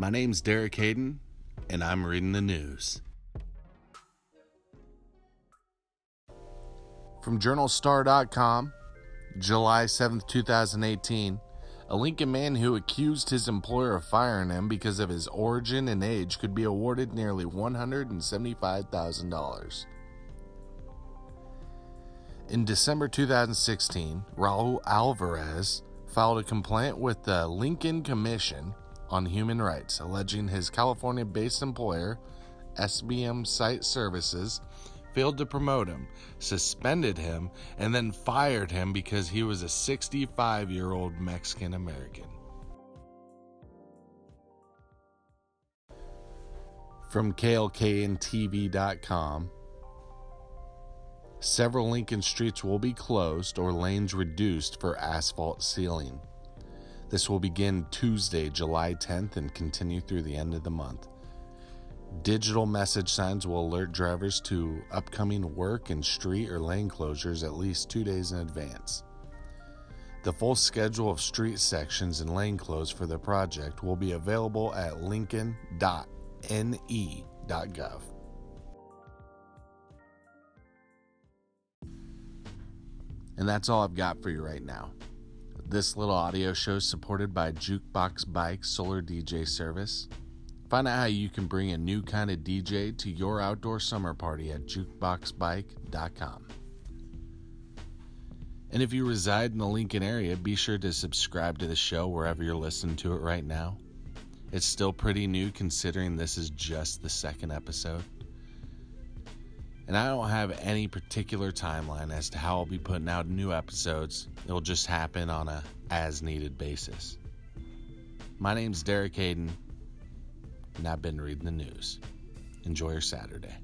My name's Derek Hayden, and I'm reading the news. From JournalStar.com, July 7th, 2018, a Lincoln man who accused his employer of firing him because of his origin and age could be awarded nearly $175,000. In December 2016, Raul Alvarez filed a complaint with the Lincoln Commission on Human Rights, alleging his California based employer, SBM Site Services, failed to promote him, suspended him, and then fired him because he was a 65 year old Mexican American. From KLKNTV.com, several Lincoln streets will be closed or lanes reduced for asphalt sealing. This will begin Tuesday, July 10th, and continue through the end of the month. Digital message signs will alert drivers to upcoming work and street or lane closures at least two days in advance. The full schedule of street sections and lane close for the project will be available at lincoln.ne.gov. And that's all I've got for you right now. This little audio show is supported by Jukebox Bike Solar DJ Service. Find out how you can bring a new kind of DJ to your outdoor summer party at jukeboxbike.com. And if you reside in the Lincoln area, be sure to subscribe to the show wherever you're listening to it right now. It's still pretty new considering this is just the second episode. And I don't have any particular timeline as to how I'll be putting out new episodes. It'll just happen on a as needed basis. My name's Derek Hayden and I've been reading the news. Enjoy your Saturday.